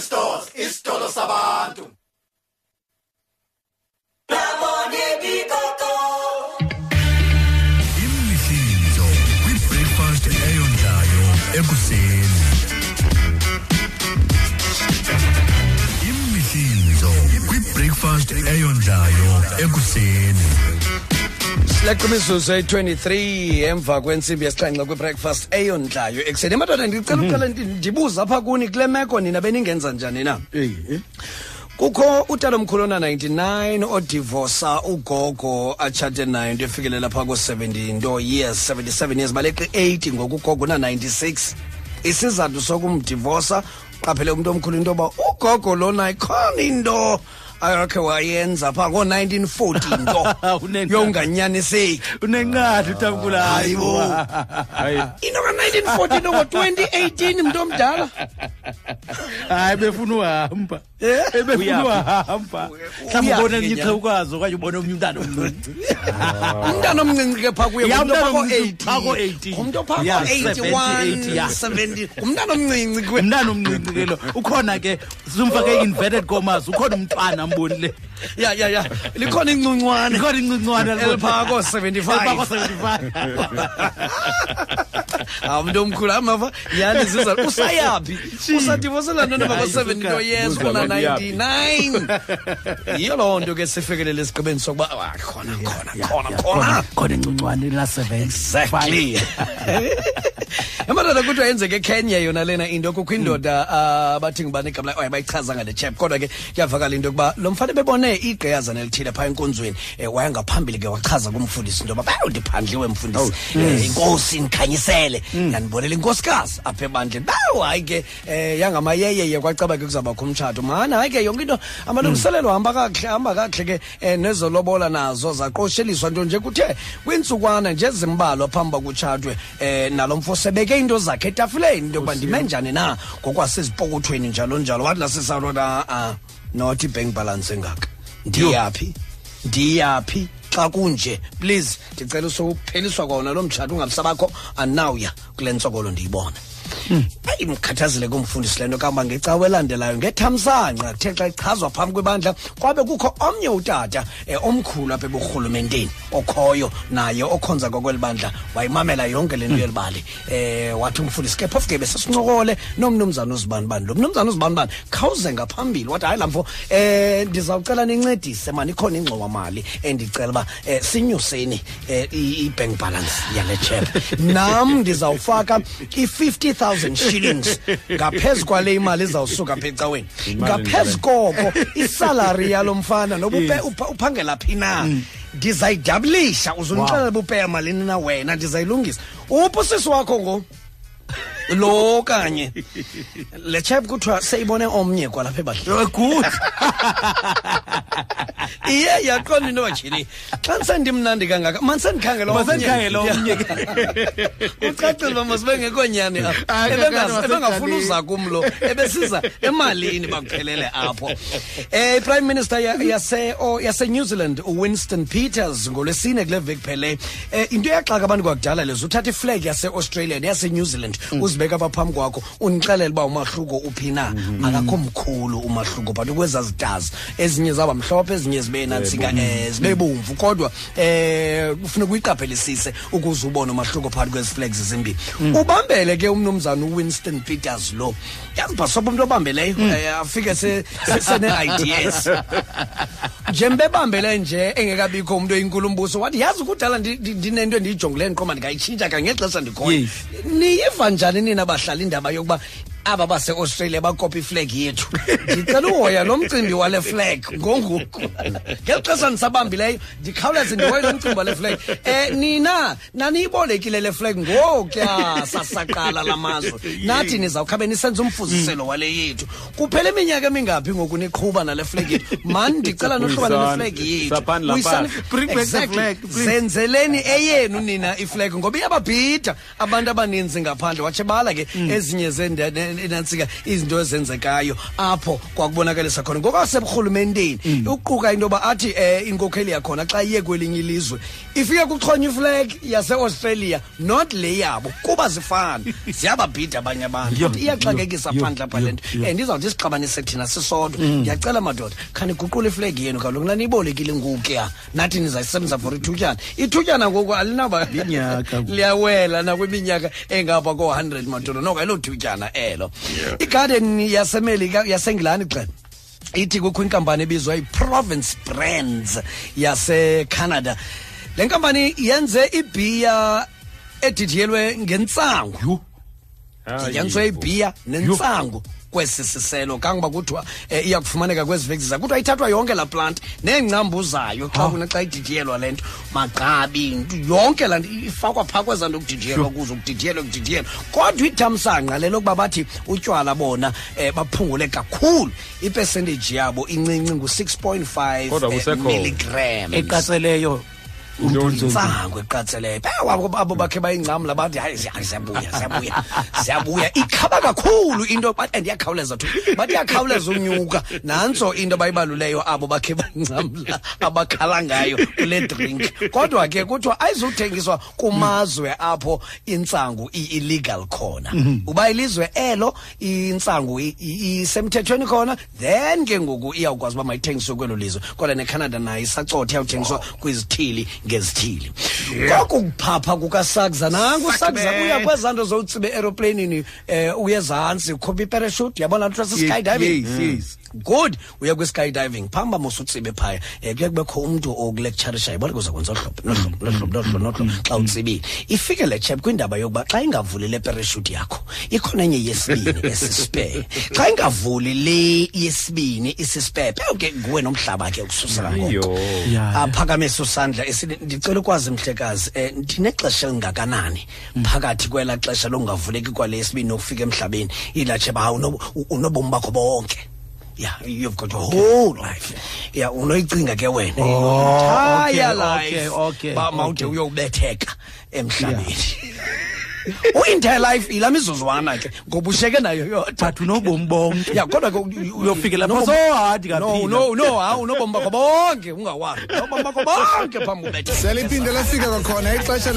stores isitolo sabantu imihlinzo kwibreakfast eyondlayo ekuseni imihlinzo kwibreakfast eyondlayo ekuseni sileqa imizuzu eyi-23 emva kwentsimbi yesixhenxe kwibreakfast eyondlayo ekuseni. Madoda ndicela uqala ndibuza apha kuni kule meko nina beningenza njani na? Kukho utalomkhulu ona-99 odivosa ugogo atshate nayo into efikelela phaa ko-70 nto years 77 years baleqi 80 ngoku ugogo una-96 isizathu sokumdivosa qaphele umntu omkhulu into yoba ugogo lona ikhona into. Ayakhe wayenza phaa ngo-1940 nto. Unenqatha. yonganyaniseki unencadi utamkhulu Hayibo. into ka-1940 nto ngo-2018 mntu omdala hayi befuna uhamba. Eh? ebefuna uhamba. Mhlawumbi Uyaphi ubone ke elinye nyana? iqhewukazi okanye ubone omnye umntana omncinci. Umntana omncinci ke phaa kuye Ya, ngumntu umntana ophaa omncinci, phaa ko-80 ko-80. ngumntu ophaa Ya, ko-81 70, ya. 70 ngumntana omncinci kuwe umntana omncinci ke lo. Ukhona ke simfake i-inverted commas. Ukhona umntwana mbonile. Ya ya ya. Likhona incuncwane. Ikhona incuncwana eliphaa ko-75 umntu omkhulu amava yani ziza usayaphi usadivosela ntona Hayi, bako-70 suka. years kuna-99 yiyo loo nto ke sifikelele esigqibeni sokuba ah, khona khona khona khona. khona incuncwane la-seven exactly emadoda kuthiwa yenzeke ekenya yona lena into kukho indoda ah, bathi ngibani igama layo bayichaza ngale chap. Kodwa ke kuyavakala into yokuba lo mfana bebone igqeyazana elithile phaa enkonzweni um wayengaphambili ke wachaza kumfundisi into yoba bayo ndiphandliwe mfundisi um inkosi ndikhanyisele yandibonela inkosikazi apha ebandleni. Bawo hayi ke um yangamayeyeye kwacaba ke kuzawubakho umtshato. Mana hayi ke yonke into amalungiselelo hamba kakuhle hamba kakuhle ke um nezolobola nazo zaqosheliswa nto nje kuthe kwiintsukwana nje zimbalwa phambi kokutshatwe um nalo mfo sebeke into zakhe etafileni into yokuba ndime njani na? Ngokwasezipokothweni njalo njalo. Wathi lasesarota a not i-bank balance engaka. Ndiyaphi? Ndiyaphi? Xa kunje please ndicela usupheliswa kwona lo mtshato ungabisabakho anawuya kule ntsokolo ndiyibona ayi mkhathazile kumfundisi le nto kamba ngecawa elandelayo ngethamsanqa kuthe xa ichazwa phambi kwebandla kwabe kukho omnye utata um omkhulu apha eburhulumenteni okhoyo naye okhonza kwakweli bandla wayimamela yonke le nto yelibali. Um wathi umfundisi ke phofu ke besesincokole nomnumzana uzibanibani lo mnumzana uzibanibani khawuze ngaphambili wathi hayi lamfo um ndizawucela nincedise mani ikhona ingxowamali endicela uba um sinyuseni um i-bank balance yale chep nam ndizawufaka i-50,000 shillings. Ngaphezu kwale imali izawusuka apha ecaweni. Ngaphezu koko isalari yalo mfana noba upe- upha- uphangela phi na? Ndizayidablisha uze undixelele uba upeya malini na wena ndizayilungisa. Uphi usisi wakho ngo? Lo kanye. Le chap kuthiwa seyibone omnye kwalapha ebadleni good. iye yaqonda into bajini. Xa ndisendimnandi kangaka mandisendikhangela Mandisendikhangela omnye. Ucacile uba masibe ngekho nyani apho Hayi, Ebengas- kakade ebengafuna wasenjani. uza kumlo ebesiza emalini bakuphelele apho. Um iprime minister ya- yase- o- yasenew zealand uwinston peters ngolwesine kule veki phele. Um into yaxaka abantu kwakudala lezi uthatha iflag yase-australia neyasenew zealand uzibeka apha phambi kwakho undixelele uba umahluko uphi na akakho mkhulu umahluko but kweza zitazi. Ezinye zaba mhlophe ezinye zibe nantsika um zibe bomvu kodwa um kufuneka uyiqaphelisise ukuze ubone umahluko phakathi kwezi flags zimbini ubambele ke umnumzana uwinston peters lo. Yazi bhasoba umntu obambeleyo eh, afike se- se- sene-ideas njembebambele nje engekabikho umntu oyinkulumbuso wathi yazi kudala ndi- ndi- ndinento endiyijongileyo ndiqoma ndingayitshintsha kangexesha ndikhoyo Yes. niyiva njani nina bahlala indaba yokuba aba base-australia bakopa iflag yethu. Ndicela uhoya lo mcimbi wale flag ngongoku ngeli xesha ndisabambileyo ndikhawuleze ndihoye lo mcimbi wale flag. Um nina naniyibolekile le flag ngokuya sasaqala la mazwe. Nathi nizawukhabe nisenza umfuziselo wale yethu. Kuphela iminyaka emingaphi ngoku niqhuba nale flag yethu? Mani ndicela nohlukane neflag yethu. Saphani lapha. Uyisani? If- Bring back the Exactly. flag, please. zenzeleni eyenu nina iflag ngoba iyababhida. Abantu abaninzi ngaphandle watshe bala ke ezinye zende- ne- enantsika izinto ezenzekayo apho kwakubonakalisa khona ngokwaseburhulumenteni uquka into yoba athi um inkokheli yakhona xa iye kwelinye ilizwe ifike kuxhonywa iflag yaseaustralia not le yabo kuba zifana. Ziyababhida abanye abantu. Iyaxakekisa phandle apha le nto. and izawuthi isixabanise thina sisodwa. Ndiyacela madoda khandiguqule iflegi yenu kaloku? Naniyibolekile ngokuya nathi nizayisebenzisa for ithutyana. Ithutyana ngoku alinaba liyawela nakwiminyaka engapha ko-hundred madoda. Noko elo thutyana elo igarden yasemelika yasengilani xe ithi kukho inkampani ebizwa i-province brands yasecanada. Le nkampani yenze ibhiya edidiyelwe ngentsangu. Idityaniswe ibhiya nentsangu kwesi siselo. Kangoba kuthiwa um iyakufumaneka kwezi vekzi kuthiwa ithathwa yonke laa plant neengcambu zayo xa kuna xa ididiyelwa le nto. Magqabi nto yonke laa nto ifakwa phaa kwezaa nto kudidiyelwa kuzo kudidiyelwe kudidiyelwe. Kodwa ithamsanqa le lokuba bathi utywala bona um baphungule kakhulu ipercentage yabo incinci ngu-six point five Kodwa kusekho- milligrams. eqatseleyo intsango eqatseleyo Phe, abo abo bakhe bayingcamla bathi hayi siya- siyabuya siyabuya siyabuya ikhaba kakhulu into but and iyakhawuleza tu bathi iyakhawuleza unyuka nantso into bayibaluleyo abo bakhe bangcamla abakhala ngayo kule drink kodwa ke kuthiwa ayizuthengiswa kumazwe apho intsangu i-illegal khona uba ilizwe elo intsangu i- i- isemthethweni khona then ke ngoku iyawukwazi uba mayithengiswe kwelo lizwe kodwa necanada nayo isacotha iyawuthengiswa kwizithili ngezithili. Koku kuphapha kukasakza nangu usakza uya kwezaa nto zowutsibe eroplanini um uye ezantsi ukhupha iparashute yabona kuthiwa siskydiving yes, yes. good uya kwi-skydiving. Phamba mosutsibe phaya. Um kuye kubekho umntu okulektsharishayo bona kuza kwenza ohlobo nohlobo nohlobo nohlobo nohlobo xa utsibile. Ifike le chap kwindaba yokuba xa ingavuli le parashute yakho ikhona enye yesibini esispe xa ingavuli le yesibini isispe phe ke nguwe nomhlaba ke ukususela ngoko. Ayyo. Ya. aphakamisa usandla esithi ndicela ukwazi mhlekazi um ndinexesha elingakanani phakathi kwelaa xesha lokungavuleki kwale yesibini nokufika emhlabeni? Ilatshe ba unobomi bakho bonke. Yeah you've got your whole life. Yeah unoyicinga ke wena. Entire okay, life okay, okay, ba mawude okay. uyobetheka emhlabeni. U-entire life yila mizuzwana ke ngoba usheke nayo yodwa. But unobomi bonke. Ya kodwa ke Uyofikela phaa so-hard kaphila. no no ha unobomi bakho bonke ungawazi. Unobomi bakho bonke phambi kubethe seliphinde lafika kwakhona ixesha